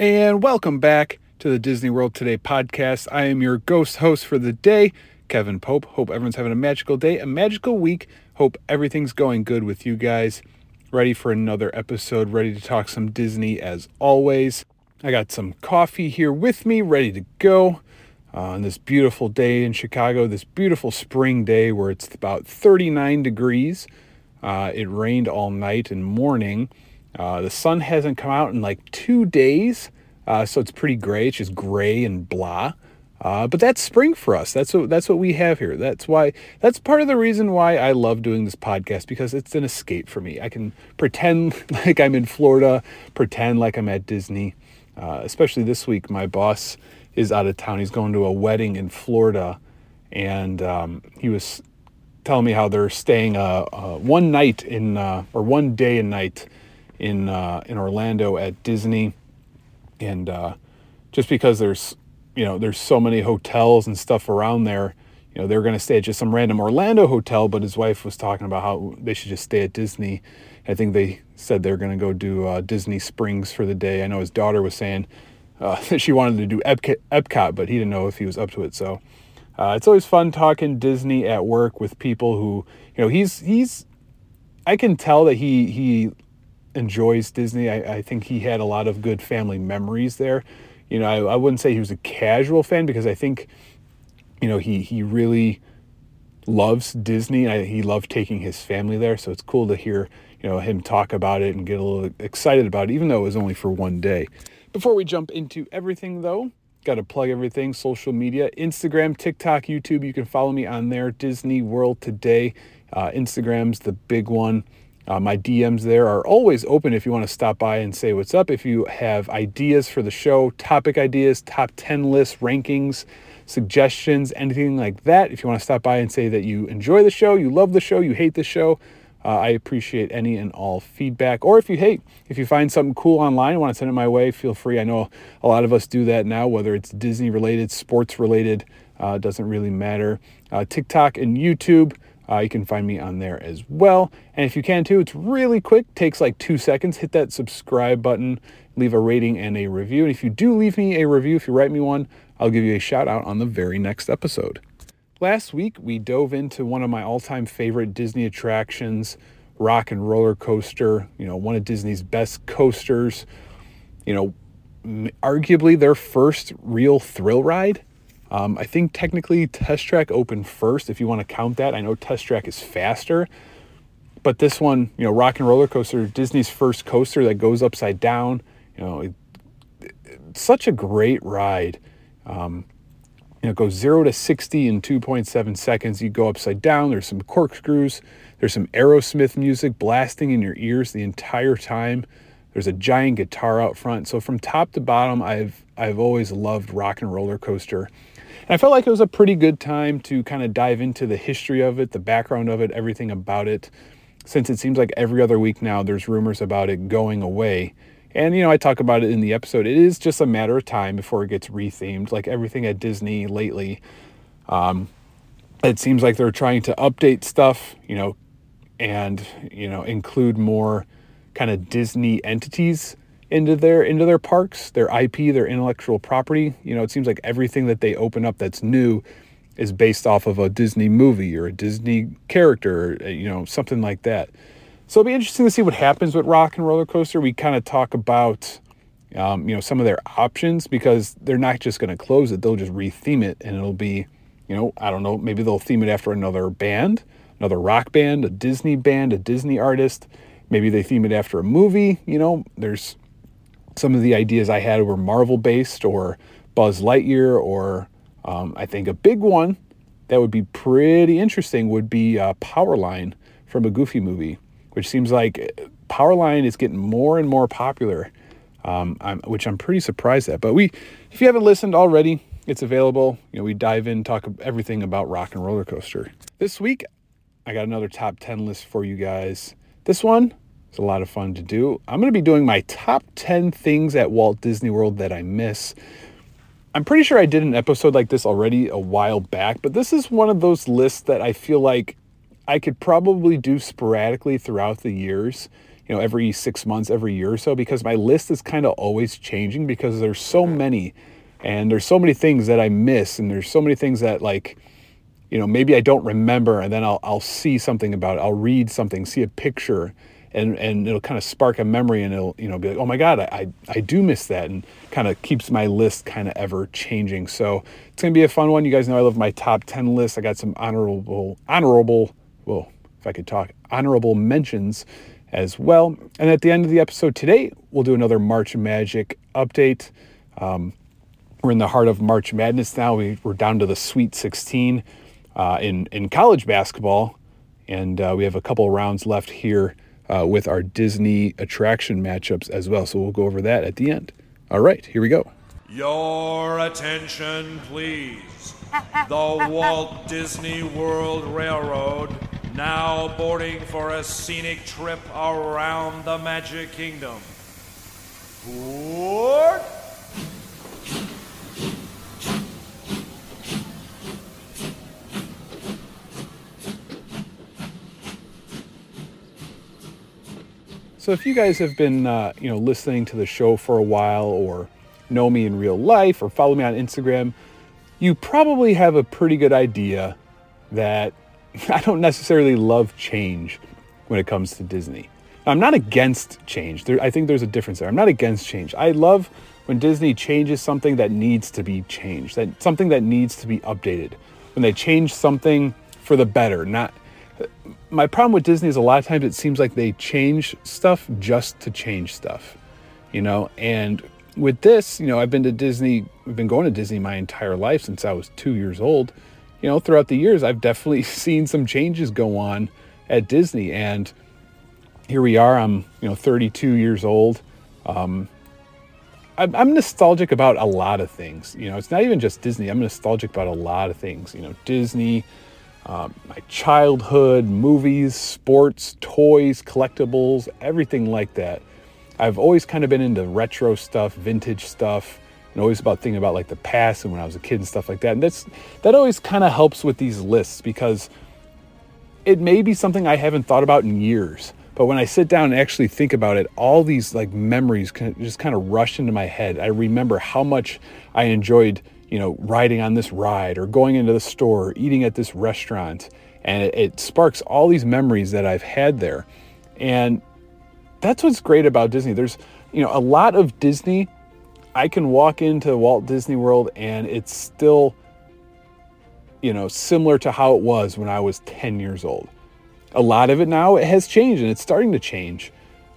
and welcome back to the Disney World Today podcast. I am your ghost host for the day, Kevin Pope. Hope everyone's having a magical day, a magical week. Hope everything's going good with you guys. Ready for another episode, ready to talk some Disney as always. I got some coffee here with me, ready to go uh, on this beautiful day in Chicago, this beautiful spring day where it's about 39 degrees. Uh, it rained all night and morning. Uh, the sun hasn't come out in like two days, uh, so it's pretty gray. It's just gray and blah. Uh, but that's spring for us. That's what that's what we have here. That's why that's part of the reason why I love doing this podcast because it's an escape for me. I can pretend like I'm in Florida, pretend like I'm at Disney. Uh, especially this week, my boss is out of town. He's going to a wedding in Florida, and um, he was telling me how they're staying uh, uh, one night in or one day and night in uh, in Orlando at Disney, and uh, just because there's you know there's so many hotels and stuff around there, you know they're going to stay at just some random Orlando hotel. But his wife was talking about how they should just stay at Disney. I think they said they're going to go do uh, Disney Springs for the day. I know his daughter was saying uh, that she wanted to do Epcot, Epcot, but he didn't know if he was up to it. So. Uh, it's always fun talking Disney at work with people who, you know, he's he's. I can tell that he he enjoys Disney. I, I, think he had a lot of good family memories there. You know, I, I wouldn't say he was a casual fan because I think, you know, he he really loves Disney. I, he loved taking his family there, so it's cool to hear you know him talk about it and get a little excited about it, even though it was only for one day. Before we jump into everything, though, got to plug everything social media Instagram, TikTok, YouTube. You can follow me on there, Disney World Today. Uh, Instagram's the big one. Uh, my DMs there are always open if you want to stop by and say what's up. If you have ideas for the show, topic ideas, top 10 lists, rankings, suggestions, anything like that, if you want to stop by and say that you enjoy the show, you love the show, you hate the show, uh, I appreciate any and all feedback. Or if you hate, if you find something cool online and want to send it my way, feel free. I know a lot of us do that now, whether it's Disney related, sports related, uh, doesn't really matter. Uh, TikTok and YouTube. Uh, you can find me on there as well. And if you can too, it's really quick, takes like two seconds. Hit that subscribe button, leave a rating and a review. And if you do leave me a review, if you write me one, I'll give you a shout out on the very next episode. Last week, we dove into one of my all time favorite Disney attractions, Rock and Roller Coaster, you know, one of Disney's best coasters. You know, arguably their first real thrill ride. Um, I think technically Test Track opened first, if you want to count that. I know Test Track is faster, but this one, you know, Rock and Roller Coaster, Disney's first coaster that goes upside down. You know, it, it's such a great ride. Um, you know, it goes zero to 60 in 2.7 seconds. You go upside down. There's some corkscrews. There's some Aerosmith music blasting in your ears the entire time. There's a giant guitar out front. So from top to bottom, I've I've always loved Rock and Roller Coaster. And I felt like it was a pretty good time to kind of dive into the history of it, the background of it, everything about it, since it seems like every other week now there's rumors about it going away. And, you know, I talk about it in the episode. It is just a matter of time before it gets rethemed, like everything at Disney lately. Um, it seems like they're trying to update stuff, you know, and, you know, include more kind of Disney entities into their into their parks, their IP, their intellectual property. You know, it seems like everything that they open up that's new is based off of a Disney movie or a Disney character, or, you know, something like that. So it'll be interesting to see what happens with Rock and Roller Coaster. We kind of talk about, um, you know, some of their options because they're not just going to close it; they'll just retheme it, and it'll be, you know, I don't know, maybe they'll theme it after another band, another rock band, a Disney band, a Disney artist. Maybe they theme it after a movie. You know, there's some of the ideas I had were Marvel based or Buzz Lightyear, or um, I think a big one that would be pretty interesting would be uh, Powerline from a Goofy movie, which seems like Powerline is getting more and more popular, um, I'm, which I'm pretty surprised at. But we, if you haven't listened already, it's available. You know, we dive in, talk everything about Rock and Roller Coaster. This week, I got another top 10 list for you guys. This one it's a lot of fun to do. I'm going to be doing my top 10 things at Walt Disney World that I miss. I'm pretty sure I did an episode like this already a while back, but this is one of those lists that I feel like I could probably do sporadically throughout the years. You know, every six months, every year or so, because my list is kind of always changing because there's so mm-hmm. many and there's so many things that I miss and there's so many things that like, you know, maybe I don't remember and then I'll, I'll see something about it. I'll read something, see a picture and, and it'll kind of spark a memory and it'll, you know, be like, oh my God, I, I, I do miss that and kind of keeps my list kind of ever changing. So it's to be a fun one. You guys know I love my top 10 list. I got some honorable, honorable, well, if I could talk, honorable mentions as well. And at the end of the episode today, we'll do another March Magic update. Um, we're in the heart of March Madness now. We, are down to the Sweet 16 uh, in, in college basketball, and uh, we have a couple rounds left here uh, with our Disney attraction matchups as well. So we'll go over that at the end. All right, here we go. Your attention, please. The Walt Disney World Railroad now boarding for a scenic trip around the Magic Kingdom. Board! So if you guys have been, uh, you know, listening to the show for a while, or know me in real life, or follow me on Instagram, you probably have a pretty good idea that I don't necessarily love change when it comes to Disney. I'm not against change. There, I think there's a difference there. I'm not against change. I love when Disney changes something that needs to be changed, that something that needs to be updated. When they change something for the better, not my problem with Disney is a lot of times it seems like they change stuff just to change stuff, you know. And with this, you know, I've been to Disney, I've been going to Disney my entire life since I was two years old. You know, throughout the years, I've definitely seen some changes go on at Disney, and here we are. I'm, you know, 32 years old. Um, I'm nostalgic about a lot of things. You know, it's not even just Disney. I'm nostalgic about a lot of things. You know, Disney, um, my childhood, movies, sports, toys, collectibles, everything like that. I've always kind of been into retro stuff, vintage stuff, and always about thinking about like the past and when I was a kid and stuff like that. And that's that always kind of helps with these lists because it may be something I haven't thought about in years. But when I sit down and actually think about it, all these like memories just kind of rush into my head. I remember how much I enjoyed you know, riding on this ride or going into the store, or eating at this restaurant. And it, it, sparks all these memories that I've had there. And that's what's great about Disney. There's, you know, a lot of Disney. I can walk into Walt Disney World and it's still, you know, similar to how it was when I was 10 years old. A lot of it now it has changed and it's starting to change.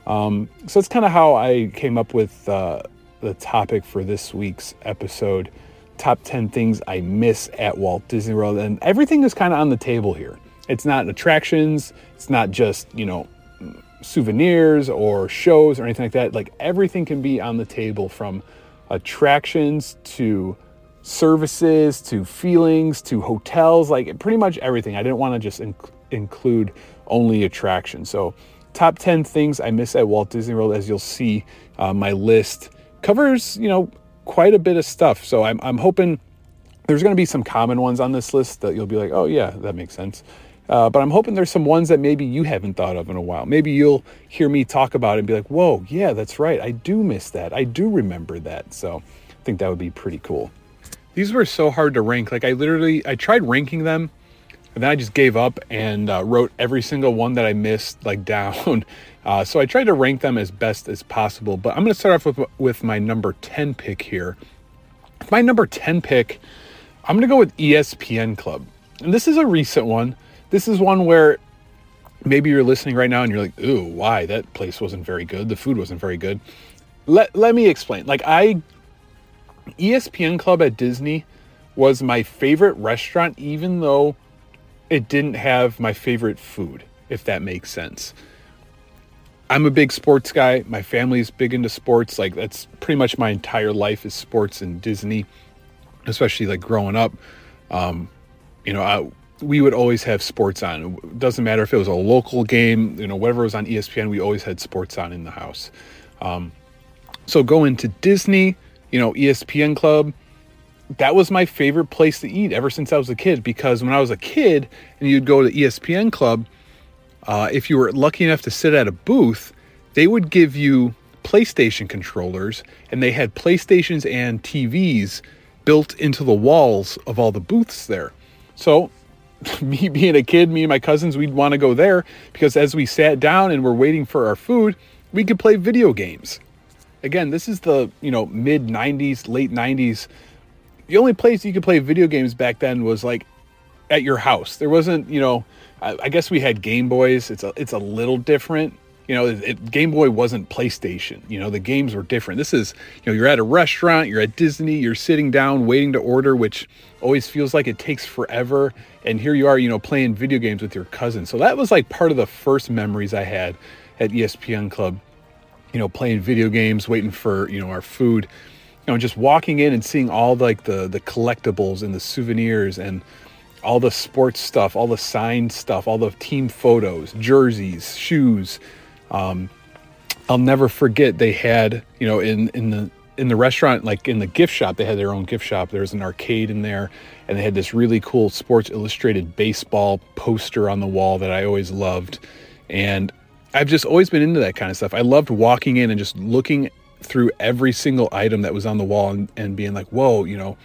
Um, so that's kind of how I came up with uh, the topic for this week's episode top 10 things I miss at Walt Disney World. And everything is kind of on the table here. It's not attractions, it's not just, you know, souvenirs or shows or anything like that. Like everything can be on the table from attractions to services to feelings to hotels, like pretty much everything. I didn't want to just inc- include only attractions. So, top 10 things I miss at Walt Disney World, as you'll see, uh, my list covers, you know, quite a bit of stuff. So I'm, I'm hoping there's going to be some common ones on this list that you'll be like, oh, yeah, that makes sense. Uh, but I'm hoping there's some ones that maybe you haven't thought of in a while. Maybe you'll hear me talk about it and be like, whoa, yeah, that's right. I do miss that. I do remember that. So I think that would be pretty cool. These were so hard to rank. Like I literally, I tried ranking them and then I just gave up and uh, wrote every single one that I missed like down. Uh, so I tried to rank them as best as possible. But I'm going to start off with with my number 10 pick here. My number 10 pick, I'm going to go with ESPN Club. And this is a recent one. This is one where maybe you're listening right now and you're like, ooh, why? That place wasn't very good. The food wasn't very good. Let, let me explain. Like, I, ESPN Club at Disney was my favorite restaurant, even though it didn't have my favorite food, if that makes sense. I'm a big sports guy. My family's big into sports. Like that's pretty much my entire life is sports and Disney, especially like growing up. Um, you know, I, we would always have sports on. It doesn't matter if it was a local game, you know, whatever was on ESPN, we always had sports on in the house. Um, so going to Disney, you know, ESPN Club, that was my favorite place to eat ever since I was a kid because when I was a kid and you'd go to ESPN Club, uh, if you were lucky enough to sit at a booth, they would give you PlayStation controllers, and they had PlayStations and TVs built into the walls of all the booths there. So, me being a kid, me and my cousins, we'd want to go there because as we sat down and were waiting for our food, we could play video games. Again, this is the, you know, mid 90s, late 90s. The only place you could play video games back then was like at your house. There wasn't, you know, I, I guess we had Game Boys. It's a it's a little different, you know, it, Game Boy wasn't PlayStation. You know, the games were different. This is, you know, you're at a restaurant, you're at Disney, you're sitting down waiting to order, which always feels like it takes forever. And here you are, you know, playing video games with your cousin. So that was like part of the first memories I had at ESPN Club. You know, playing video games, waiting for you know our food. You know, just walking in and seeing all like the the collectibles and the souvenirs and all the sports stuff, all the signed stuff, all the team photos, jerseys, shoes um, I'll never forget they had, you know, in, in the in the restaurant, like in the gift shop, they had their own gift shop. There was an arcade in there, and they had this really cool Sports Illustrated baseball poster on the wall that I always loved. And I've just always been into that kind of stuff. I loved walking in and just looking through every single item that was on the wall and, and being like, whoa, you know,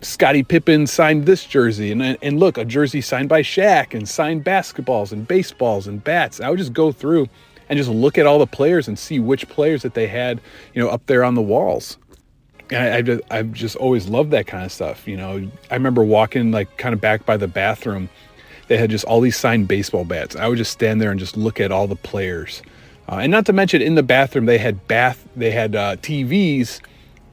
Scottie Pippen signed this jersey, and and look, a jersey signed by Shaq, and signed basketballs and baseballs and bats. I would just go through and just look at all the players and see which players that they had, you know, up there on the walls. And I, have I've just always loved that kind of stuff. You know, I remember walking like kind of back by the bathroom. They had just all these signed baseball bats. I would just stand there and just look at all the players. Uh, and not to mention in the bathroom, they had bath, they had uh, TVs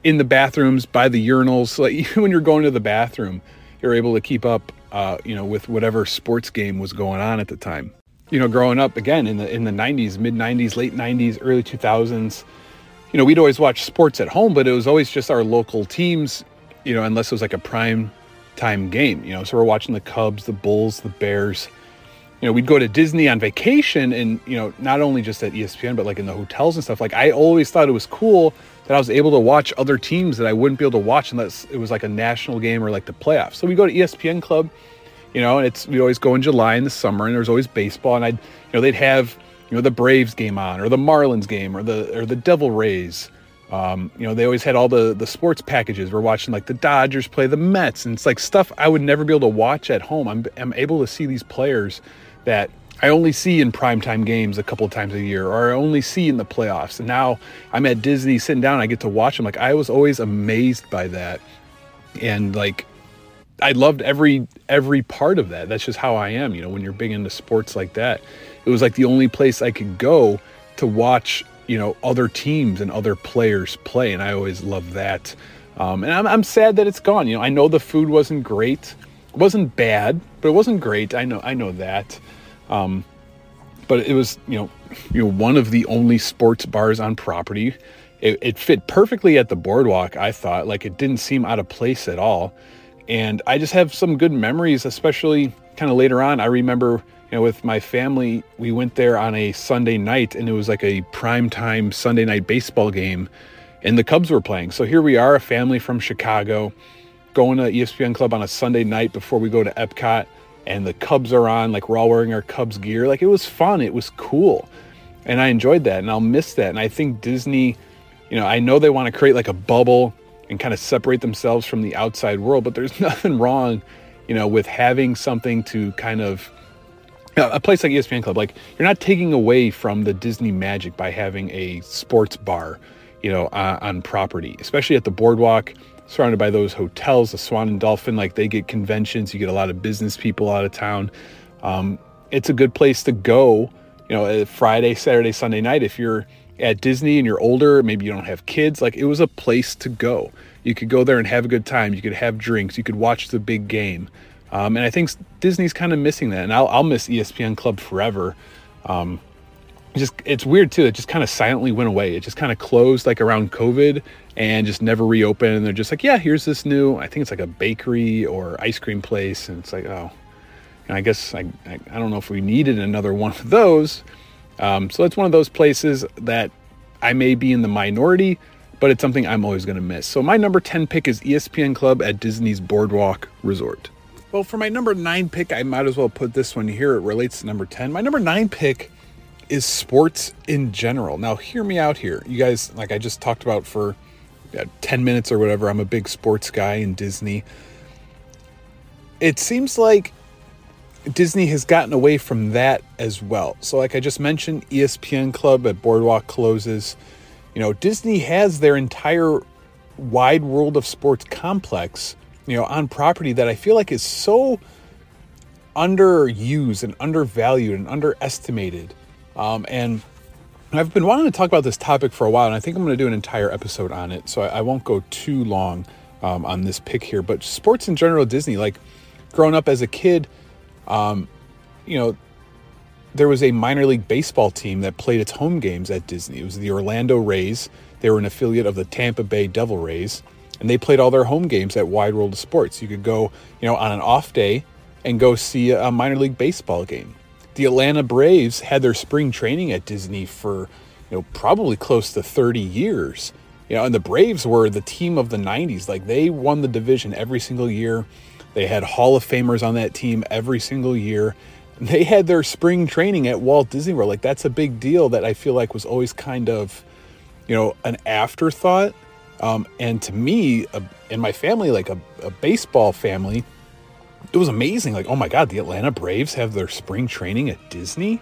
in the bathrooms by the urinals. Like when you're going to the bathroom, you're able to keep up, uh, you know, with whatever sports game was going on at the time you know, growing up again in the in the 90s, mid 90s, late 90s, early 2000s, you know, we'd always watch sports at home, but it was always just our local teams, you know, unless it was like a prime time game, you know. So we're watching the Cubs, the Bulls, the Bears. You know, we'd go to Disney on vacation and, you know, not only just at ESPN, but like in the hotels and stuff. Like I always thought it was cool that I was able to watch other teams that I wouldn't be able to watch unless it was like a national game or like the playoffs. So we go to ESPN Club you know, and it's we always go in July in the summer, and there's always baseball, and I'd you know they'd have you know the Braves game on, or the Marlins game, or the or the Devil Rays. Um, you know, they always had all the the sports packages. We're watching like the Dodgers play the Mets, and it's like stuff I would never be able to watch at home. I'm I'm able to see these players that I only see in primetime games a couple of times a year, or I only see in the playoffs. And now I'm at Disney sitting down, I get to watch them. Like I was always amazed by that, and like I loved every every part of that. That's just how I am. You know, when you're big into sports like that, it was like the only place I could go to watch. You know, other teams and other players play, and I always loved that. Um, and I'm, I'm sad that it's gone. You know, I know the food wasn't great. It wasn't bad, but it wasn't great. I know, I know that. Um, but it was, you know, you know, one of the only sports bars on property. It, it fit perfectly at the boardwalk. I thought, like, it didn't seem out of place at all. And I just have some good memories, especially kind of later on. I remember, you know, with my family, we went there on a Sunday night and it was like a prime time Sunday night baseball game and the Cubs were playing. So here we are, a family from Chicago, going to ESPN Club on a Sunday night before we go to Epcot and the Cubs are on, like we're all wearing our Cubs gear. Like it was fun, it was cool. And I enjoyed that and I'll miss that. And I think Disney, you know, I know they want to create like a bubble and kind of separate themselves from the outside world. But there's nothing wrong, you know, with having something to kind of a place like ESPN Club. Like you're not taking away from the Disney magic by having a sports bar, you know, uh, on property, especially at the boardwalk. Surrounded by those hotels, the Swan and Dolphin, like they get conventions. You get a lot of business people out of town. Um, it's a good place to go, you know, Friday, Saturday, Sunday night if you're at Disney and you're older, maybe you don't have kids, like it was a place to go. You could go there and have a good time. You could have drinks. You could watch the big game. Um, and I think Disney's kind of missing that. And I'll, I'll miss ESPN Club forever. Um, just it's weird too. It just kind of silently went away. It just kind of closed like around COVID and just never reopened. And they're just like, yeah, here's this new. I think it's like a bakery or ice cream place. And it's like, oh, and I guess I, I, I don't know if we needed another one of those. Um, so it's one of those places that I may be in the minority, but it's something I'm always going to miss. So my number 10 pick is ESPN Club at Disney's Boardwalk Resort. Well, for my number nine pick, I might as well put this one here. It relates to number 10. My number nine pick is sports in general. Now, hear me out here. You guys, like I just talked about for 10 minutes or whatever, I'm a big sports guy in Disney. It seems like Disney has gotten away from that as well. So, like I just mentioned, ESPN Club at Boardwalk closes. You know, Disney has their entire wide world of sports complex, you know, on property that I feel like is so underused and undervalued and underestimated. Um, and I've been wanting to talk about this topic for a while, and I think I'm going to do an entire episode on it. So I, I won't go too long um, on this pick here. But sports in general, Disney, like growing up as a kid, um, you know, there was a minor league baseball team that played its home games at Disney. It was the Orlando Rays. They were an affiliate of the Tampa Bay Devil Rays, and they played all their home games at Wide World of Sports. You could go, you know, on an off day and go see a minor league baseball game. The Atlanta Braves had their spring training at Disney for, you know, probably close to 30 years. You know, and the Braves were the team of the 90s. Like they won the division every single year. They had Hall of Famers on that team every single year. They had their spring training at Walt Disney World. Like that's a big deal that I feel like was always kind of, you know, an afterthought. Um, and to me, uh, and my family, like a, a baseball family, it was amazing. Like, oh my God, the Atlanta Braves have their spring training at Disney,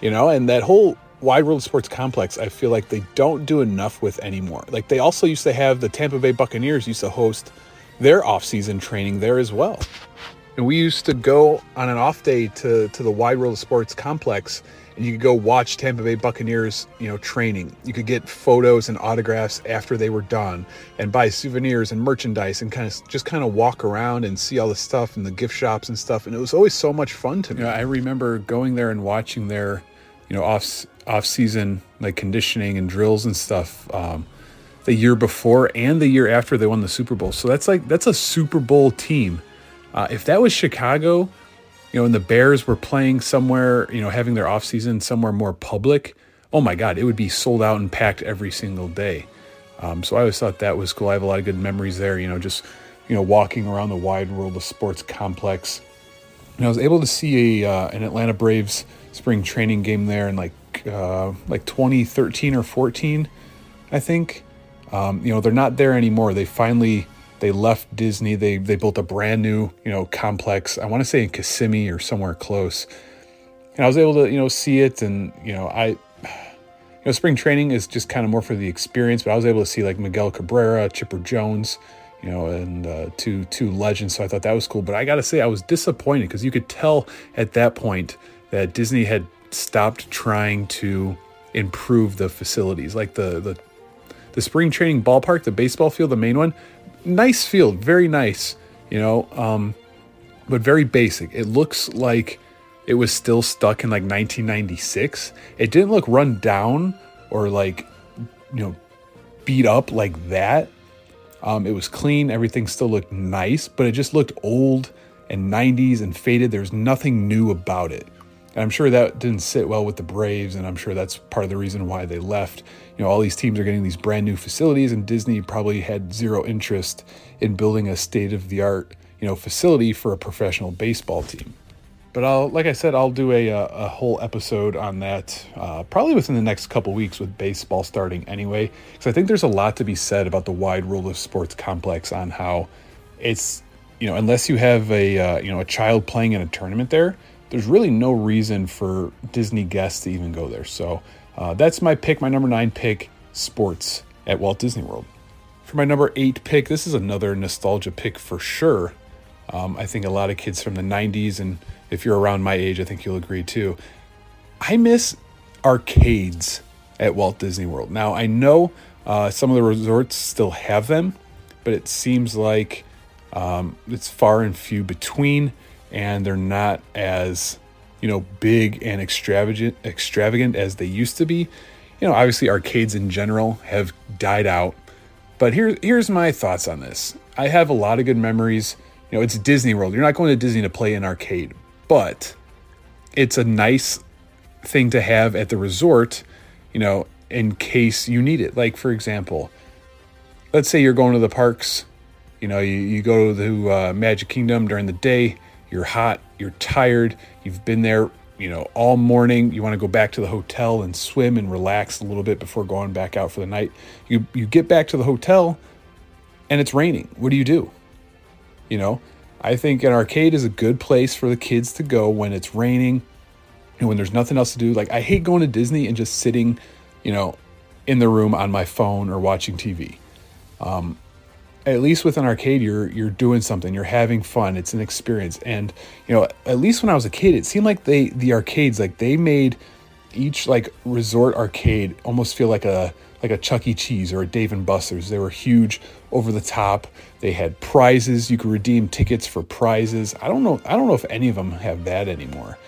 you know, and that whole Wide World Sports Complex, I feel like they don't do enough with anymore. Like, they also used to have the Tampa Bay Buccaneers used to host their off-season training there as well. And we used to go on an off day to, to the Wide World Sports Complex you could go watch Tampa Bay Buccaneers, you know, training. You could get photos and autographs after they were done, and buy souvenirs and merchandise, and kind of just kind of walk around and see all the stuff and the gift shops and stuff. And it was always so much fun to me. I remember going there and watching their, you know, off off season like conditioning and drills and stuff. Um, the year before and the year after they won the Super Bowl. So that's like that's a Super Bowl team. Uh, if that was Chicago, you know, and the Bears were playing somewhere, you know, having their offseason somewhere more public, oh my God, it would be sold out and packed every single day. Um, so I always thought that was cool. I have a lot of good memories there, you know, just, you know, walking around the wide world of sports complex. And I was able to see a, uh, an Atlanta Braves spring training game there in like, uh, like 2013 or 14, I think. Um, you know, they're not there anymore. They finally they left Disney. They they built a brand new you know complex. I want to say in Kissimmee or somewhere close. And I was able to you know see it, and you know I. You know, spring training is just kind of more for the experience, but I was able to see like Miguel Cabrera, Chipper Jones, you know, and uh, two two legends. So I thought that was cool. But I got to say, I was disappointed because you could tell at that point that Disney had stopped trying to improve the facilities, like the the the spring training ballpark, the baseball field, the main one nice field, very nice, you know, um, but very basic. It looks like it was still stuck in like 1996. It didn't look run down or like, you know, beat up like that. Um, it was clean. Everything still looked nice, but it just looked old and 90s and faded. There's nothing new about it. And I'm sure that didn't sit well with the Braves, and I'm sure that's part of the reason why they left. You know, all these teams are getting these brand new facilities, and Disney probably had zero interest in building a state of the art, you know, facility for a professional baseball team. But I'll, like I said, I'll do a, a whole episode on that uh, probably within the next couple weeks with baseball starting anyway, because I think there's a lot to be said about the wide world of sports complex on how it's, you know, unless you have a, uh, you know, a child playing in a tournament there, there's really no reason for Disney guests to even go there. So uh, that's my pick, my number nine pick, sports at Walt Disney World. For my number eight pick, this is another nostalgia pick for sure. Um, I think a lot of kids from the 90s, and if you're around my age, I think you'll agree too. I miss arcades at Walt Disney World. Now, I know uh, some of the resorts still have them, but it seems like um, it's far and few between and they're not as you know big and extravagant extravagant as they used to be. You know obviously arcades in general have died out but here here's my thoughts on this. I have a lot of good memories. You know it's disney world. You're not going to disney to play an arcade but it's a nice thing to have at the resort you know in case you need it. Like for example let's say you're going to the parks you know you, you go to uh, magic kingdom during the day you're hot, you're tired, you've been there, you know, all morning. You want to go back to the hotel and swim and relax a little bit before going back out for the night. You you get back to the hotel and it's raining. What do you do? You know, I think an arcade is a good place for the kids to go when it's raining and when there's nothing else to do. Like I hate going to Disney and just sitting, you know, in the room on my phone or watching TV. Um, at least with an arcade you're you're doing something you're having fun it's an experience. And you know at least when i was a kid it seemed like they the arcades like they made each like resort arcade almost feel like a like a chuck e. Cheese or a dave and buster's. They were huge over the top. They had prizes. You could redeem tickets for prizes. I don't know i don't know if any of them have that anymore.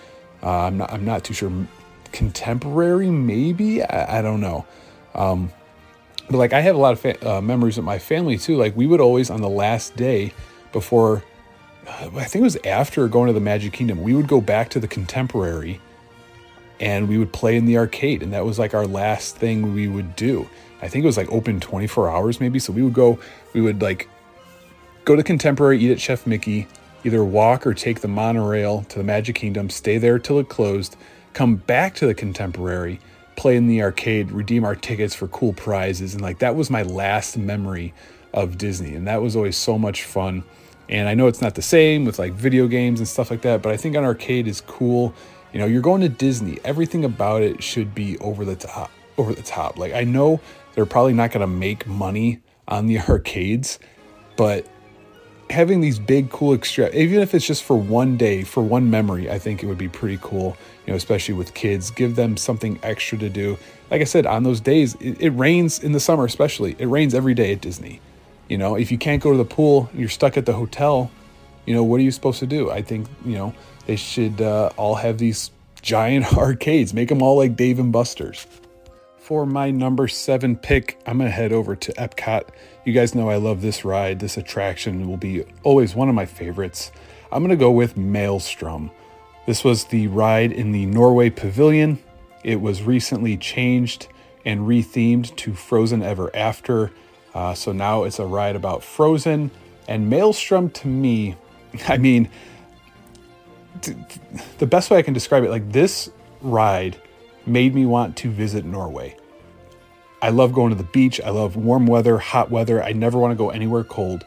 Uh, i'm not i'm not too sure. Contemporary maybe? I, I don't know. Um, but like I have a lot of fa- uh, memories with my family too. Like we would always on the last day before, uh, I think it was after going to the Magic Kingdom, we would go back to the Contemporary, and we would play in the arcade, and that was like our last thing we would do. I think it was like open 24 hours maybe. So we would go, we would like go to Contemporary, eat at Chef Mickey, either walk or take the monorail to the Magic Kingdom, stay there till it closed, come back to the Contemporary play in the arcade, redeem our tickets for cool prizes. And like that was my last memory of Disney. And that was always so much fun. And I know it's not the same with like video games and stuff like that, but I think an arcade is cool. You know, you're going to Disney, everything about it should be over the top. Over the top. Like I know they're probably not going to make money on the arcades, but having these big cool extra even if it's just for one day for one memory i think it would be pretty cool you know especially with kids. Give them something extra to do. Like i said on those days it, it rains in the summer especially. It rains every day at disney. You know if you can't go to the pool you're stuck at the hotel you know what are you supposed to do? I think you know they should uh, all have these giant arcades. Make them all like dave and buster's for my number seven pick, I'm going to head over to Epcot. You guys know I love this ride. This attraction will be always one of my favorites. I'm going to go with Maelstrom. This was the ride in the Norway Pavilion. It was recently changed and rethemed to Frozen Ever After. Uh, so now it's a ride about Frozen. And Maelstrom to me, I mean, the best way I can describe it, like this ride made me want to visit Norway. I love going to the beach. I love warm weather, hot weather. I never want to go anywhere cold.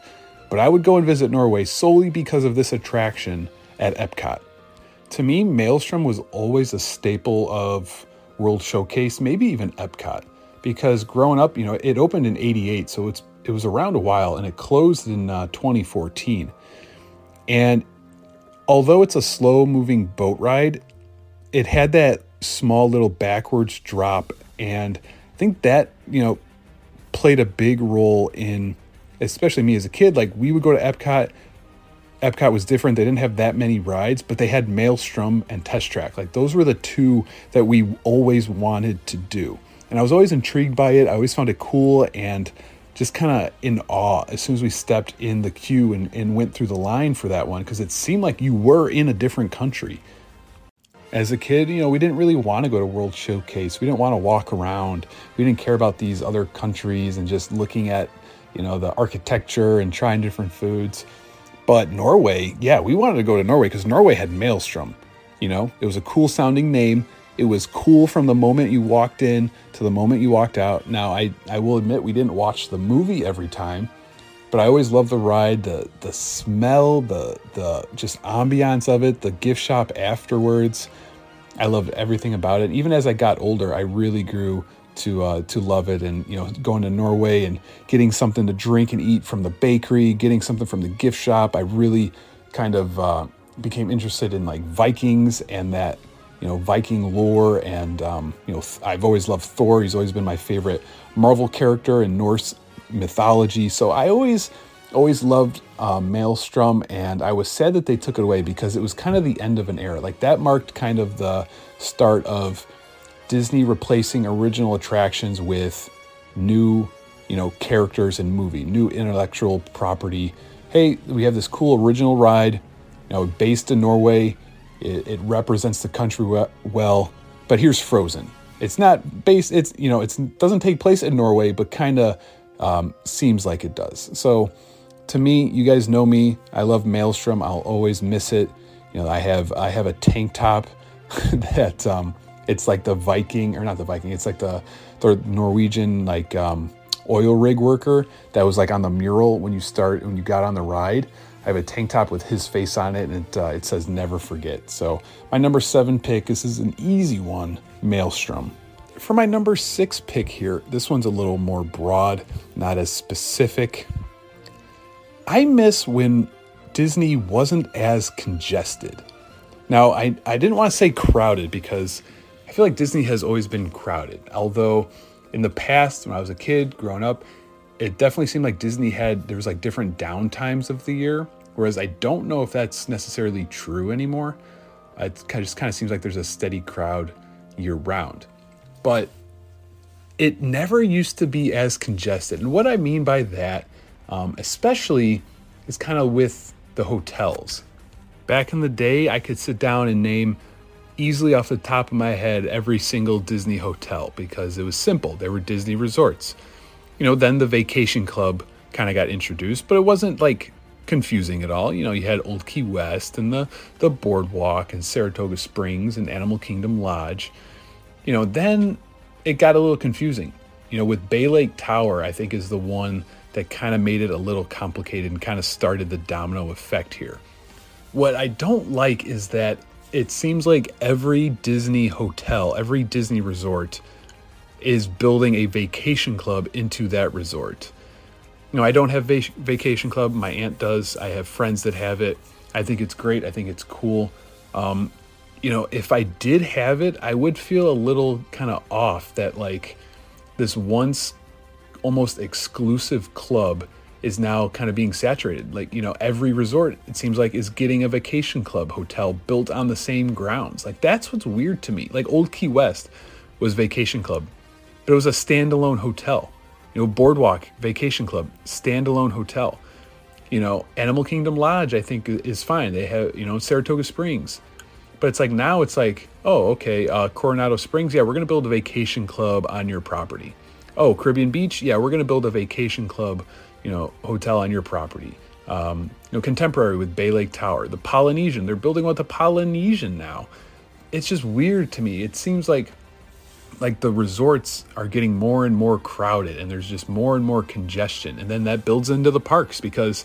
But I would go and visit Norway solely because of this attraction at Epcot. To me, Maelstrom was always a staple of World Showcase, maybe even Epcot, because growing up, you know, it opened in 88, so it's it was around a while and it closed in uh, 2014. And although it's a slow moving boat ride, it had that small little backwards drop and I think that, you know, played a big role in, especially me as a kid. Like we would go to Epcot. Epcot was different. They didn't have that many rides, but they had Maelstrom and Test Track. Like those were the two that we always wanted to do. And I was always intrigued by it. I always found it cool and just kind of in awe as soon as we stepped in the queue and, and went through the line for that one because it seemed like you were in a different country as a kid, you know, we didn't really want to go to World Showcase. We didn't want to walk around. We didn't care about these other countries and just looking at, you know, the architecture and trying different foods. But Norway, yeah, we wanted to go to Norway because Norway had Maelstrom. You know, it was a cool sounding name. It was cool from the moment you walked in to the moment you walked out. Now, I, I will admit we didn't watch the movie every time, but I always loved the ride, the the smell, the the just ambiance of it, the gift shop afterwards. I loved everything about it. Even as I got older, I really grew to uh, to love it. And you know, going to Norway and getting something to drink and eat from the bakery, getting something from the gift shop, I really kind of uh, became interested in like Vikings and that you know Viking lore. And um, you know, I've always loved Thor. He's always been my favorite Marvel character in Norse mythology. So I always always loved uh, Maelstrom, and I was sad that they took it away because it was kind of the end of an era. Like that marked kind of the start of Disney replacing original attractions with new, you know, characters and movie, new intellectual property. Hey, we have this cool original ride, you know, based in Norway. It, it represents the country well, but here's Frozen. It's not based. It's you know, it doesn't take place in Norway, but kind of um, seems like it does. So to me, you guys know me. I love Maelstrom. I'll always miss it. You know, I have I have a tank top that um, it's like the Viking or not the Viking. It's like the the Norwegian like um, oil rig worker that was like on the mural when you start when you got on the ride. I have a tank top with his face on it, and it, uh, it says "Never Forget." So my number seven pick. This is an easy one, Maelstrom. For my number six pick here, this one's a little more broad, not as specific. I miss when Disney wasn't as congested. Now, I, I didn't want to say crowded because I feel like Disney has always been crowded. Although in the past, when I was a kid growing up, it definitely seemed like Disney had, there was like different downtimes of the year Whereas I don't know if that's necessarily true anymore. It just kind of seems like there's a steady crowd year round. But it never used to be as congested. And what I mean by that, um, especially, is kind of with the hotels. Back in the day, I could sit down and name easily off the top of my head every single Disney hotel because it was simple. They were Disney resorts. You know, then the vacation club kind of got introduced, but it wasn't like confusing at all. You know, you had Old Key West and the, the Boardwalk and Saratoga Springs and Animal Kingdom Lodge. You know, then it got a little confusing. You know, with Bay Lake Tower, I think is the one that kind of made it a little complicated and kind of started the domino effect here. What I don't like is that it seems like every Disney hotel, every Disney resort is building a vacation club into that resort you know, I don't have vac- vacation club. My aunt does. I have friends that have it. I think it's great. I think it's cool. Um, you know, if I did have it, I would feel a little kind of off that like this once almost exclusive club is now kind of being saturated. Like, you know, every resort, it seems like, is getting a vacation club hotel built on the same grounds. Like, that's what's weird to me. Like, Old Key West was vacation club, but it was a standalone hotel. You know, Boardwalk Vacation Club, standalone hotel. You know, Animal Kingdom Lodge, I think is fine. They have, you know, Saratoga Springs. But it's like now it's like, oh, okay, uh, Coronado Springs, yeah, we're going to build a vacation club on your property. Oh, Caribbean Beach, yeah, we're going to build a vacation club, you know, hotel on your property. Um, you know, contemporary with Bay Lake Tower, the Polynesian, they're building with the Polynesian now. It's just weird to me. It seems like like the resorts are getting more and more crowded and there's just more and more congestion and then that builds into the parks because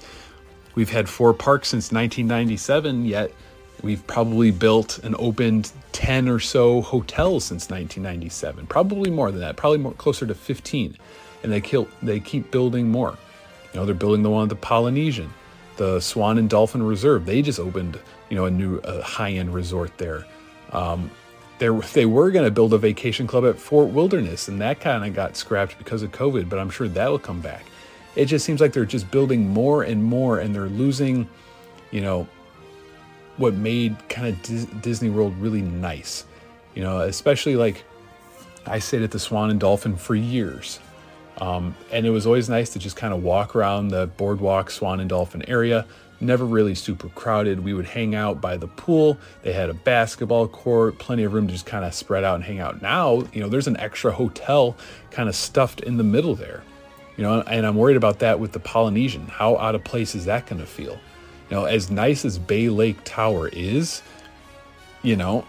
we've had four parks since 1997 yet we've probably built and opened 10 or so hotels since 1997 probably more than that probably more closer to 15 and they kill they keep building more. You know they're building the one at the polynesian the swan and dolphin reserve. They just opened you know a new high-end resort there. Um, they were going to build a vacation club at Fort Wilderness, and that kind of got scrapped because of COVID, but I'm sure that'll come back. It just seems like they're just building more and more, and they're losing, you know, what made kind of Disney World really nice. You know, especially like I stayed at the Swan and Dolphin for years. Um, and it was always nice to just kind of walk around the boardwalk, Swan and Dolphin area, never really super crowded. We would hang out by the pool. They had a basketball court, plenty of room to just kind of spread out and hang out. Now, you know, there's an extra hotel kind of stuffed in the middle there. You know, and I'm worried about that with the Polynesian. How out of place is that going to feel? You know, as nice as Bay Lake Tower is, you know,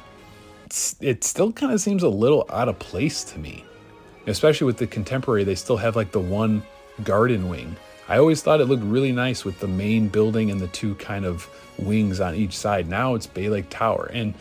it still kind of seems a little out of place to me. Especially with the contemporary, they still have like the one garden wing I always thought it looked really nice with the main building and the two kind of wings on each side. Now it's Bay Lake Tower. And,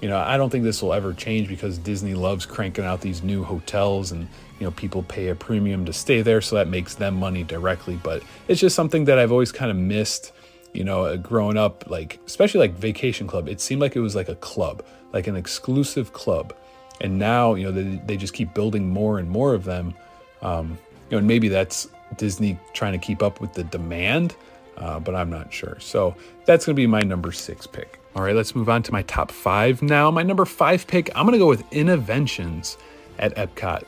you know, I don't think this will ever change because Disney loves cranking out these new hotels and, you know, people pay a premium to stay there. So that makes them money directly. But it's just something that I've always kind of missed, you know, uh, growing up, like, especially like Vacation Club. It seemed like it was like a club, like an exclusive club. And now, you know, they, they just keep building more and more of them. Um, you know, and maybe that's Disney trying to keep up with the demand, uh, but I'm not sure. So that's going to be my number six pick. All right, let's move on to my top five now. My number five pick, I'm going to go with Innoventions at Epcot.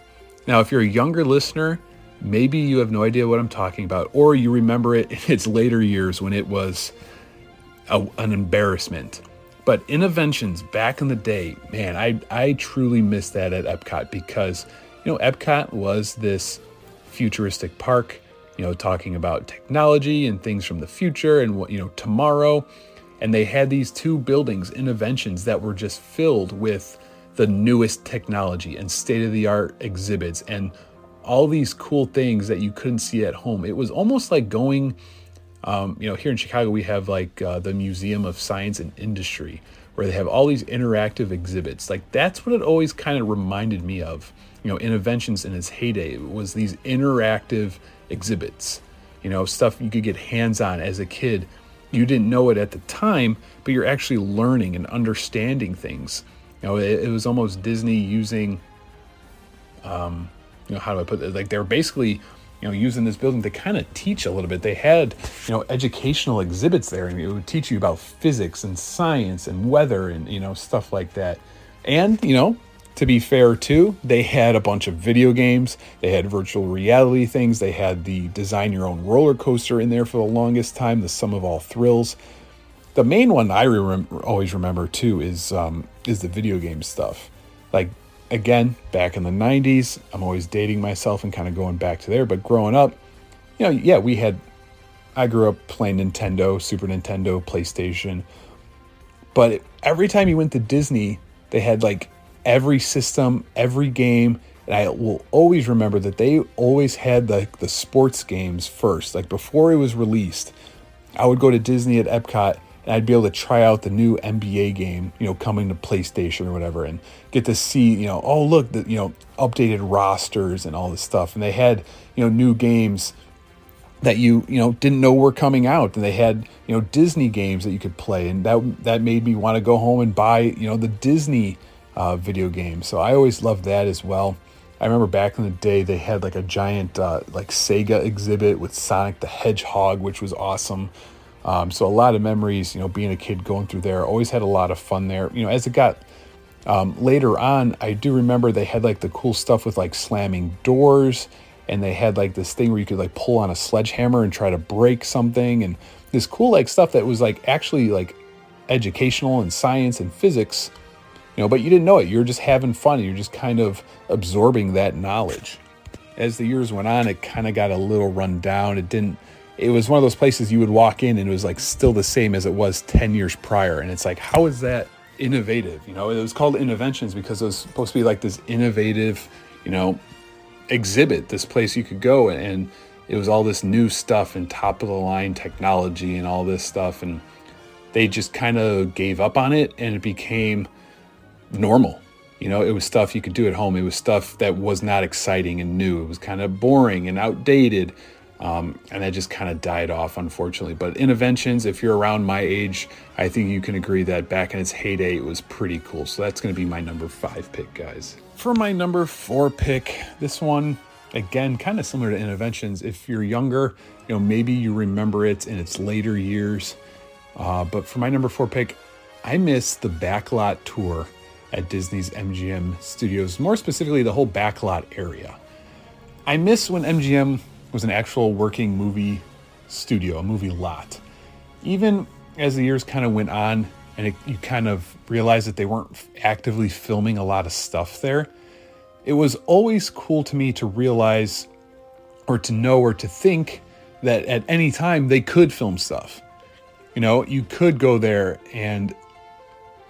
Now, if you're a younger listener, maybe you have no idea what I'm talking about, or you remember it in its later years when it was a, an embarrassment. But Innoventions back in the day, man, I, I truly miss that at Epcot because, you know, Epcot was this futuristic park, you know, talking about technology and things from the future and what, you know, tomorrow. and they had these two buildings, Innoventions, that were just filled with the newest technology and state of the art exhibits and all these cool things that you couldn't see at home. It was almost like going, um, you know, here in Chicago, we have like uh, the Museum of Science and Industry, where they have all these interactive exhibits. Like that's what it always kind of reminded me of. You know, Innoventions in its heyday was these interactive exhibits. You know, stuff you could get hands on as a kid. You didn't know it at the time, but you're actually learning and understanding things. You know, it, it was almost Disney using, um, you know, how do I put it? Like they were basically you know, using this building to kind of teach a little bit. They had, you know, educational exhibits there, and it would teach you about physics and science and weather and you know stuff like that. And you know, to be fair too, they had a bunch of video games. They had virtual reality things. They had the design your own roller coaster in there for the longest time, the sum of all thrills. The main one I always remember too is um, is the video game stuff. Like again, back in the 90s, I'm always dating myself and kind of going back to there. But growing up, you know, yeah, we had, I grew up playing Nintendo, Super Nintendo, PlayStation. But every time you went to Disney, they had like every system, every game. And I will always remember that they always had the, the sports games first. Like before it was released, I would go to Disney at Epcot and I'd be able to try out the new NBA game, you know, coming to PlayStation or whatever, and get to see, you know, oh look, the you know updated rosters and all this stuff. And they had, you know, new games that you you know didn't know were coming out, and they had you know Disney games that you could play, and that that made me want to go home and buy you know the Disney uh, video game. So I always loved that as well. I remember back in the day they had like a giant uh, like Sega exhibit with Sonic the Hedgehog, which was awesome. Um, so a lot of memories, you know, being a kid going through there. Always had a lot of fun there. You know, as it got um, later on, I do remember they had like the cool stuff with like slamming doors, and they had like this thing where you could like pull on a sledgehammer and try to break something, and this cool like stuff that was like actually like educational and science and physics. You know, but you didn't know it. You were just having fun. You're just kind of absorbing that knowledge. As the years went on, it kind of got a little run down. It didn't it was one of those places you would walk in and it was like still the same as it was 10 years prior. And it's like, how is that innovative? You know, it was called Innoventions because it was supposed to be like this innovative, you know, exhibit, this place you could go and it was all this new stuff and top of the line technology and all this stuff. And they just kind of gave up on it and it became normal. You know, it was stuff you could do at home. It was stuff that was not exciting and new. It was kind of boring and outdated. Um, and that just kind of died off, unfortunately. But innoventions, if you're around my age, I think you can agree that back in its heyday, it was pretty cool. So that's going to be my number five pick, guys. For my number four pick, this one, again, kind of similar to innoventions. If you're younger, you know, maybe you remember it in its later years. Uh, but for my number four pick, I miss the backlot tour at Disney's MGM studios, more specifically, the whole backlot area. I miss when MGM was an actual working movie studio, a movie lot. Even as the years kind of went on and it, you kind of realized that they weren't actively filming a lot of stuff there, it was always cool to me to realize or to know or to think that at any time they could film stuff. You know, you could go there and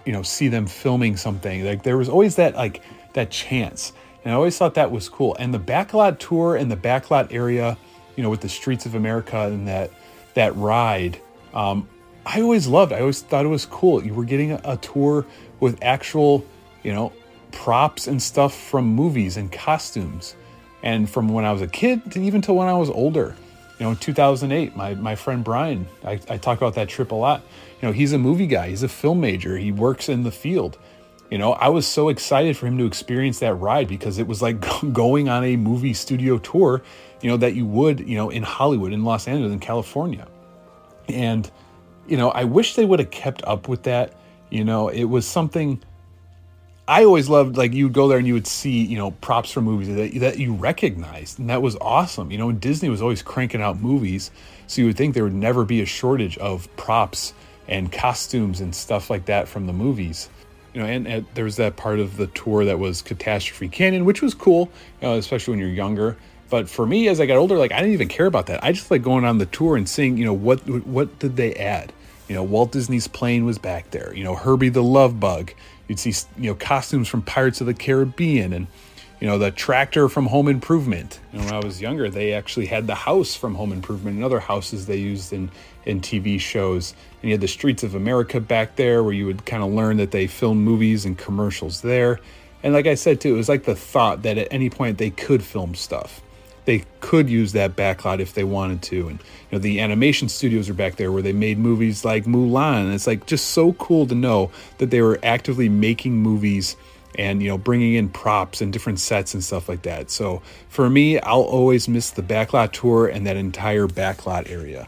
you know see them filming something. Like there was always that like that chance. And I always thought that was cool. And the backlot tour and the backlot area, you know, with the Streets of America and that that ride, um, I always loved. I always thought it was cool. You were getting a, a tour with actual, you know, props and stuff from movies and costumes. And from when I was a kid to even to when I was older. You know, in 2008, my, my friend Brian, I, I talk about that trip a lot. You know, he's a movie guy, he's a film major, he works in the field. You know, I was so excited for him to experience that ride because it was like going on a movie studio tour, you know, that you would, you know, in Hollywood, in Los Angeles, in California. And, you know, I wish they would have kept up with that. You know, it was something I always loved like you would go there and you would see, you know, props from movies that, that you recognized. And that was awesome. You know, Disney was always cranking out movies. So you would think there would never be a shortage of props and costumes and stuff like that from the movies you know, and, and, there was that part of the tour that was Catastrophe Canyon, which was cool, you know, especially when you're younger. But for me, as I got older, like I didn't even care about that. I just like going on the tour and seeing, you know, what what did they add? You know, Walt Disney's plane was back there. You know, Herbie the Love Bug. You'd see, you know, costumes from Pirates of the Caribbean and, you know, the tractor from Home Improvement. Know, when I was younger, they actually had the house from Home Improvement and other houses they used in, in TV shows. And you had the Streets of America back there where you would kind of learn that they filmed movies and commercials there. And like I said too, it was like the thought that at any point they could film stuff they could use that backlot if they wanted to. And you know, the animation studios are back there where they made movies like Mulan. And it's like just so cool to know that they were actively making movies and you know bringing in props and different sets and stuff like that. So for me, I'll always miss the backlot tour and that entire backlot area.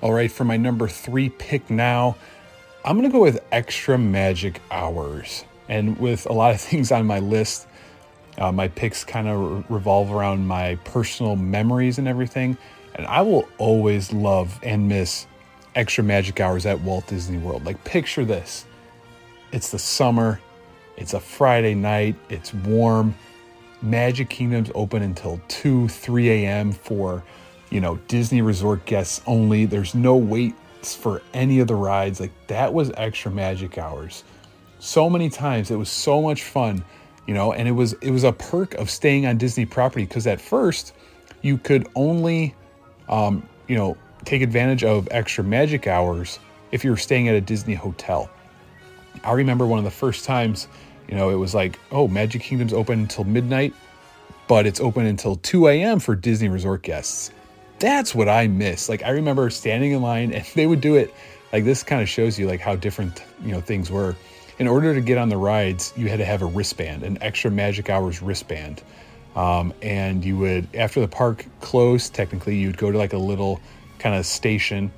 All right, for my number three pick now, I'm going to go with Extra Magic Hours. And with a lot of things on my list, uh, my picks kind of revolve around my personal memories and everything. And I will always love and miss Extra Magic Hours at Walt Disney World. Like, picture this it's the summer, it's a Friday night, it's warm. Magic Kingdom's open until 2, 3 a.m. for you know, Disney resort guests only. There's no waits for any of the rides. Like that was extra magic hours. So many times it was so much fun, you know, and it was it was a perk of staying on Disney property because at first you could only um, you know, take advantage of extra magic hours if you were staying at a Disney hotel. I remember one of the first times, you know, it was like, oh, Magic Kingdom's open until midnight, but it's open until 2 a.m. for Disney resort guests that's what I miss. Like I remember standing in line and they would do it like this kind of shows you like how different, you know, things were. In order to get on the rides, you had to have a wristband, an extra magic hours wristband. Um, and you would after the park closed, technically you'd go to like a little kind of station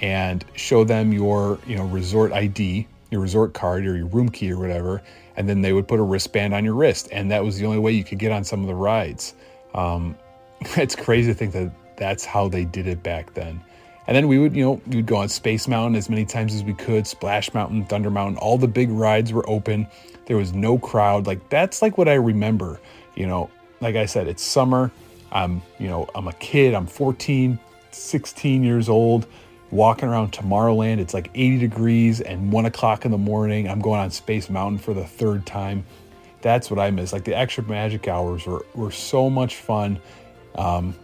and show them your, you know, resort ID, your resort card or your room key or whatever, and then they would put a wristband on your wrist, and that was the only way you could get on some of the rides. Um, it's crazy to think that that's how they did it back then. And then we would, you know, we'd go on Space Mountain as many times as we could, Splash Mountain, Thunder Mountain, all the big rides were open. There was no crowd. Like that's like what I remember. You know, like I said, it's summer. I'm, you know, I'm a kid. I'm 14, 16 years old, walking around Tomorrowland. It's like 80 degrees and one o'clock in the morning. I'm going on Space Mountain for the third time. That's what I miss. Like the extra magic hours were, were so much fun. Um,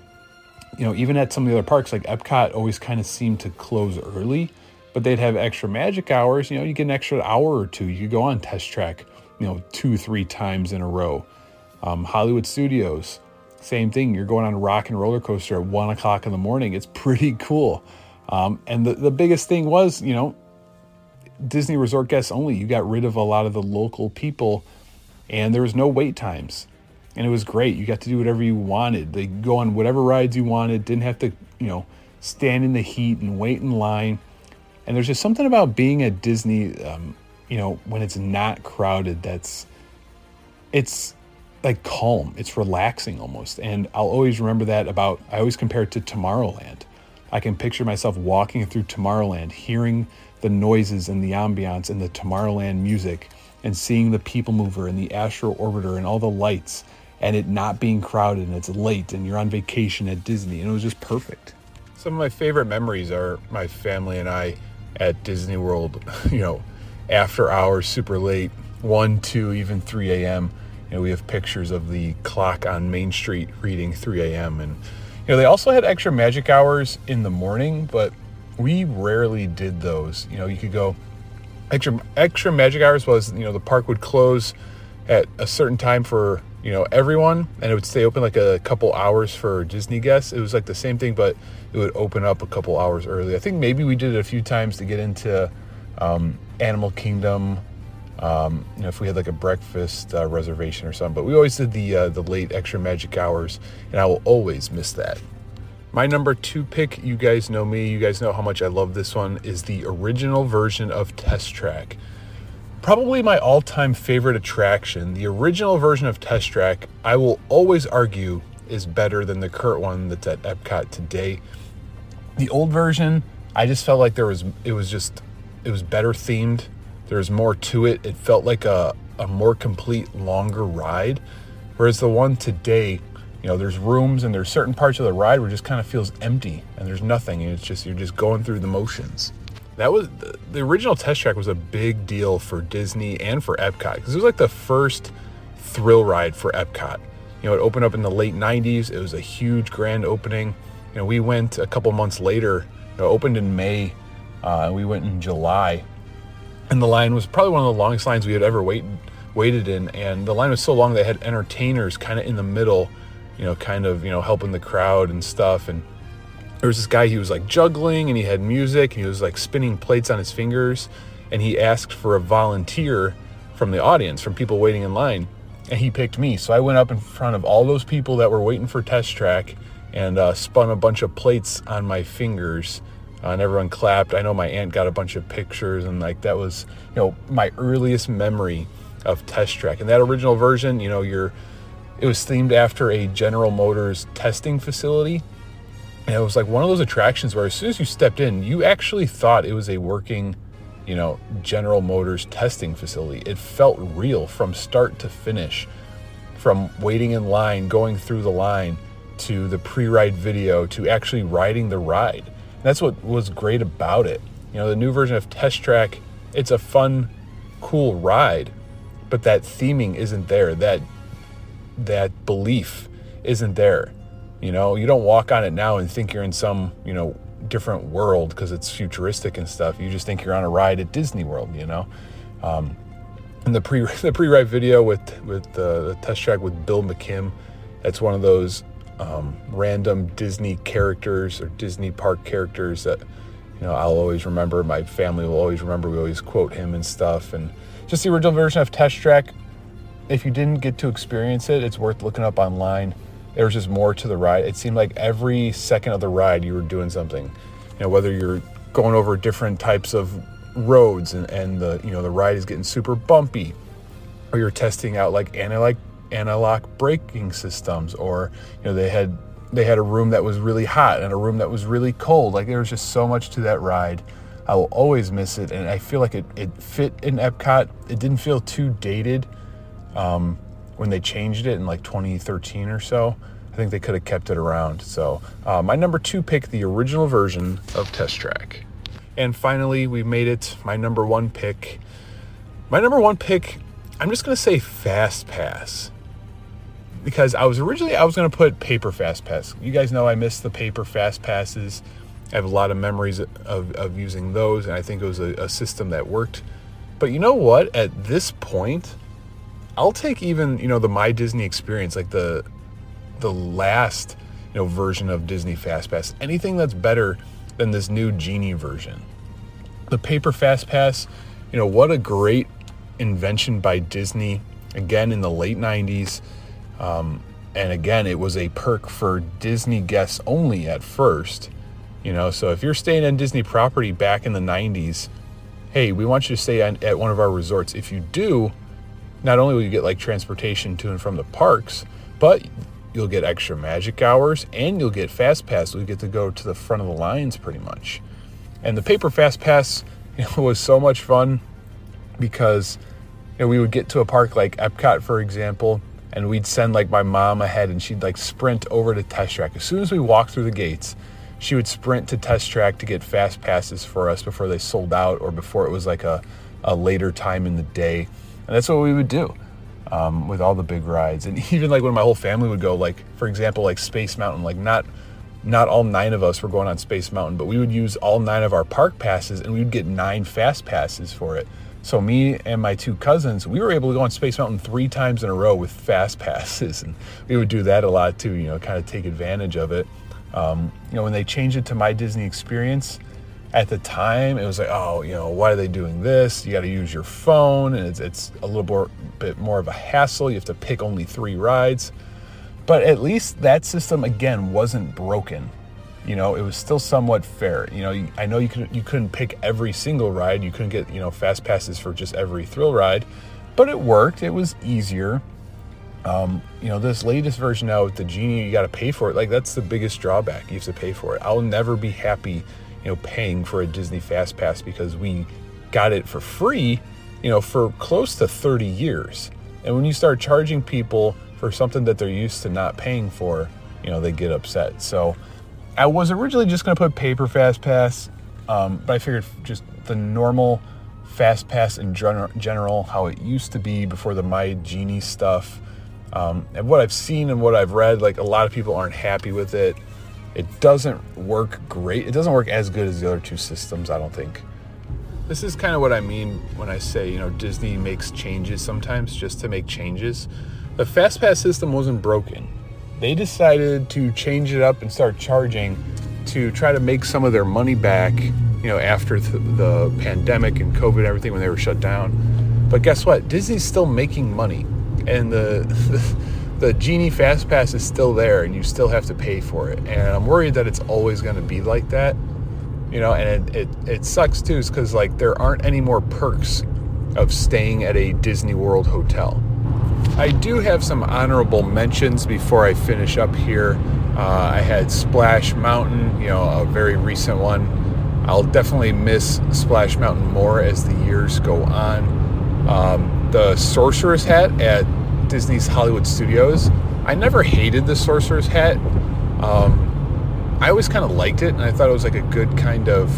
you know, even at some of the other parks, like Epcot always kind of seemed to close early, but they'd have extra magic hours. You know, you get an extra hour or two. You could go on test track, you know, two, three times in a row. Um, Hollywood Studios, same thing. You're going on a rock and roller coaster at one o'clock in the morning. It's pretty cool. Um, and the, the biggest thing was, you know, Disney resort guests only. You got rid of a lot of the local people and there was no wait times and it was great. You got to do whatever you wanted. They go on whatever rides you wanted. Didn't have to, you know, stand in the heat and wait in line. And there's just something about being at Disney, um, you know, when it's not crowded. That's it's like calm. It's relaxing almost. And I'll always remember that about. I always compare it to Tomorrowland. I can picture myself walking through Tomorrowland, hearing the noises and the ambiance and the Tomorrowland music, and seeing the People Mover and the Astro Orbiter and all the lights and it not being crowded and it's late and you're on vacation at Disney and it was just perfect. Some of my favorite memories are my family and I at Disney World, you know, after hours, super late, 1, 2, even 3 a.m. You know, we have pictures of the clock on Main Street reading 3 a.m. And, you know, they also had extra magic hours in the morning, but we rarely did those. You know, you could go extra extra magic hours was, you know, the park would close at a certain time for you know everyone and it would stay open like a couple hours for disney guests. It was like the same thing but it would open up a couple hours early. I think maybe we did it a few times to get into um, animal kingdom um, you know if we had like a breakfast uh, reservation or something but we always did the uh, the late extra magic hours and i will always miss that. My number two pick, you guys know me, you guys know how much I love this one, is the original version of Test Track. Probably my all time favorite attraction. The original version of Test Track, I will always argue, is better than the current one that's at Epcot today. The old version, I just felt like there was, it was just, it was better themed. There was more to it. It felt like a, a more complete, longer ride. Whereas the one today, you know, there's rooms and there's certain parts of the ride where it just kind of feels empty and there's nothing. And it's just, you're just going through the motions. That was the original test track was a big deal for Disney and for Epcot because it was like the first thrill ride for Epcot. You know, it opened up in the late 90s. It was a huge grand opening. You know, we went a couple months later. Know, opened in May. Uh, we went in July, and the line was probably one of the longest lines we had ever waited waited in. And the line was so long they had entertainers kind of in the middle, you know, kind of you know helping the crowd and stuff. And there was this guy. He was like juggling, and he had music, and he was like spinning plates on his fingers. And he asked for a volunteer from the audience, from people waiting in line and he picked me. So I went up in front of all those people that were waiting for test track and uh, spun a bunch of plates on my fingers. Uh, and everyone clapped. I know my aunt got a bunch of pictures, and like that was, you know, my earliest memory of Test Track. And that original version, you know, you're, it was themed after a General Motors testing facility, and it was like one of those attractions where as soon as you stepped in, you actually thought it was a working you know, General Motors testing facility. It felt real from start to finish, from waiting in line, going through the line, to the pre ride video, to actually riding the ride. And that's what was great about it. You know, the new version of Test Track, it's a fun, cool ride, but that theming isn't there. That that belief isn't there. You know, you don't walk on it now and think you're in some, you know, different world because it's futuristic and stuff. You just think you're on a ride at Disney World, you know. Um, and the pre the pre ride video with with uh, the test track with Bill McKim, that's one of those um, random Disney characters or Disney park characters that you know I'll always remember. My family will always remember. We always quote him and stuff. And just the original version of Test Track. If you didn't get to experience it, it's worth looking up online there was just more to the ride. It seemed like every second of the ride you were doing something. You know, whether you're going over different types of roads and, and the you know the ride is getting super bumpy, or you're testing out like analog analog braking systems, or you know they had they had a room that was really hot and a room that was really cold. Like there was just so much to that ride. I will always miss it, and I feel like it, it fit in Epcot. It didn't feel too dated. Um, when they changed it in like 2013 or so. I think they could have kept it around. So, uh, my number two pick, the original version of Test Track. And finally, we made it. My number one pick. My number one pick, I'm just going to say Fast Pass. Because I was originally, I was going to put paper Fast Pass. You guys know I miss the paper Fast Passes. I have a lot of memories of, of using those, and I think it was a, a system that worked. But you know what? At this point, I'll take even you know the My Disney experience, like the the last you know version of Disney Fast Pass. Anything that's better than this new Genie version. The paper Fast Pass, you know what a great invention by Disney. Again in the late '90s, um, and again it was a perk for Disney guests only at first. You know, so if you're staying on Disney property back in the '90s, hey, we want you to stay on, at one of our resorts. If you do, not only will you get like transportation to and from the parks, but you'll get extra magic hours and you'll get fast pass. You get to go to the front of the lines pretty much. And the paper fast pass you know, was so much fun because you know, we would get to a park like Epcot, for example, and we'd send like my mom ahead and she'd like sprint over to test track. As soon as we walked through the gates, she would sprint to test track to get fast passes for us before they sold out or before it was like a, a later time in the day. And that's what we would do um, with all the big rides. And even like when my whole family would go, like for example, like Space Mountain, like not not all nine of us were going on Space Mountain, but we would use all nine of our park passes and we would get nine fast passes for it. So me and my two cousins, we were able to go on Space Mountain three times in a row with fast passes, and we would do that a lot too. You know, kind of take advantage of it. Um, you know, when they changed it to My Disney Experience, at the time it was like oh you know why are they doing this you got to use your phone and it's, it's a little more, bit more of a hassle you have to pick only three rides but at least that system again wasn't broken you know, it was still somewhat fair. You know, I know you could you couldn't pick every single ride. You couldn't get you know fast passes for just every thrill ride, but it worked. It was easier. Um, you know, this latest version now with the genie, you got to pay for it. Like that's the biggest drawback. You have to pay for it. I'll never be happy, you know, paying for a Disney Fast Pass because we got it for free, you know, for close to 30 years. And when you start charging people for something that they're used to not paying for, you know, they get upset. So I was originally just going to put paper Fast Pass, um, but I figured just the normal Fast Pass in general, how it used to be before the My Genie stuff um, and what I've seen and what I've read, like a lot of people aren't happy with it. It doesn't work great. It doesn't work as good as the other two systems, I don't think. This is kind of what I mean when I say, you know, Disney makes changes sometimes just to make changes. The FastPass system wasn't broken. They decided to change it up and start charging to try to make some of their money back, you know, after the pandemic and COVID and everything when they were shut down. But guess what? Disney's still making money and the, the, the Genie Fast Pass is still there, and you still have to pay for it. And I'm worried that it's always going to be like that, you know. And it it, it sucks too, because like there aren't any more perks of staying at a Disney World hotel. I do have some honorable mentions before I finish up here. Uh, I had Splash Mountain, you know, a very recent one. I'll definitely miss Splash Mountain more as the years go on. Um, the Sorcerer's Hat at Disney's Hollywood Studios. I never hated the Sorcerer's Hat. Um, I always kind of liked it, and I thought it was like a good kind of,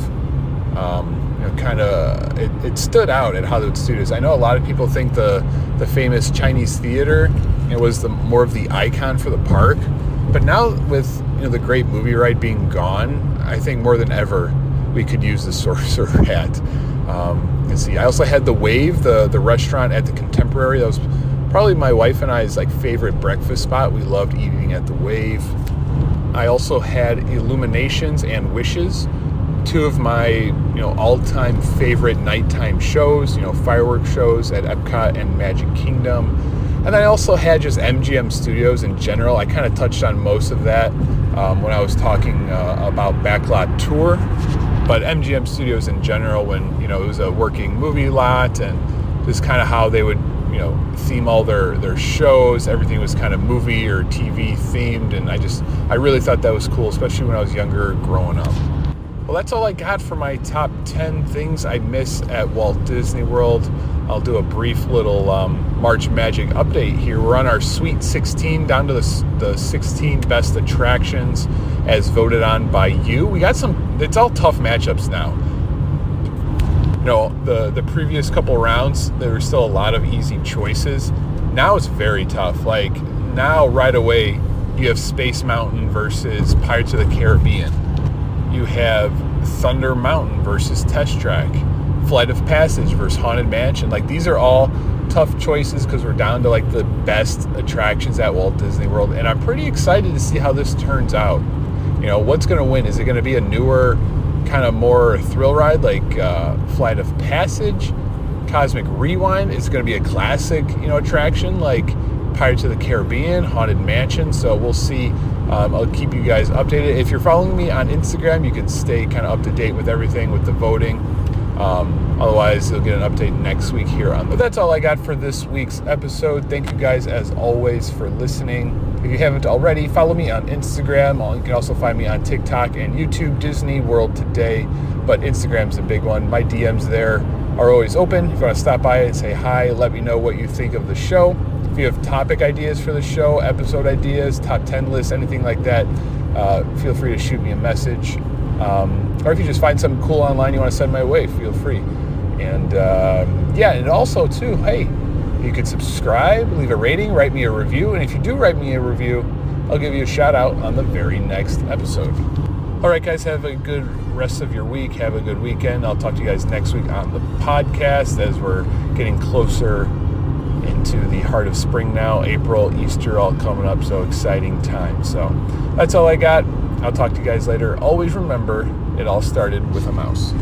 um, you know, kind of. It, it, stood out at Hollywood Studios. I know a lot of people think the the famous Chinese theater it was the more of the icon for the park, but now with you know the great movie ride being gone, I think more than ever we could use the Sorcerer Hat. Um, let's see. I also had the Wave, the the restaurant at the Contemporary. That was probably my wife and I's like favorite breakfast spot. We loved eating at the Wave. I also had Illuminations and Wishes, two of my you know all-time favorite nighttime shows. You know, fireworks shows at Epcot and Magic Kingdom. And I also had just MGM Studios in general. I kind of touched on most of that um, when I was talking uh, about Backlot Tour but MGM Studios in general, when you know it was a working movie lot, and just kind of how they would you know theme all their their shows. Everything was kind of movie or TV themed, and I just I really thought that was cool, especially when I was younger, growing up. Well, that's all I got for my top 10 things I miss at Walt Disney World. I'll do a brief little um, March Magic update here. We're on our Sweet 16, down to the, the 16 best attractions as voted on by you. We got some, it's all tough matchups now. Know, the, the previous couple rounds, there were still a lot of easy choices. Now it's very tough. Like, now right away, you have Space Mountain versus Pirates of the Caribbean you have Thunder Mountain versus Test Track, Flight of Passage versus Haunted Mansion. Like these are all tough choices because we're down to like the best attractions at Walt Disney World, and I'm pretty excited to see how this turns out. You know, what's going to win? Is it going to be a newer, kind of more thrill ride like uh, Flight of Passage, Cosmic Rewind? Is going to be a classic, you know, attraction like Pirates of the Caribbean, Haunted Mansion? So we'll see um, I'll keep you guys updated. If you're following me on Instagram, you can stay kind of up to date with everything with the voting. Um, otherwise, you'll get an update next week here on. But that's all I got for this week's episode. Thank you guys, as always, for listening. If you haven't already, follow me on Instagram. You can also find me on TikTok and YouTube, Disney World Today. But Instagram's a big one. My DMs there are always open. If you want to stop by and say hi, let me know what you think of the show. If you have topic ideas for the show, episode ideas, top 10 lists, anything like that, uh, feel free to shoot me a message. Um, or if you just find something cool online you want to send my way, feel free. And um, yeah, and also, too, hey, you can subscribe, leave a rating, write me a review. And if you do write me a review, I'll give you a shout out on the very next episode. All right, guys, have a good rest of your week. Have a good weekend. I'll talk to you guys next week on the podcast as we're getting closer into the heart of spring now. April, Easter, all coming up. So exciting time. So that's all I got. I'll talk to you guys later. Always remember, it all started with a mouse.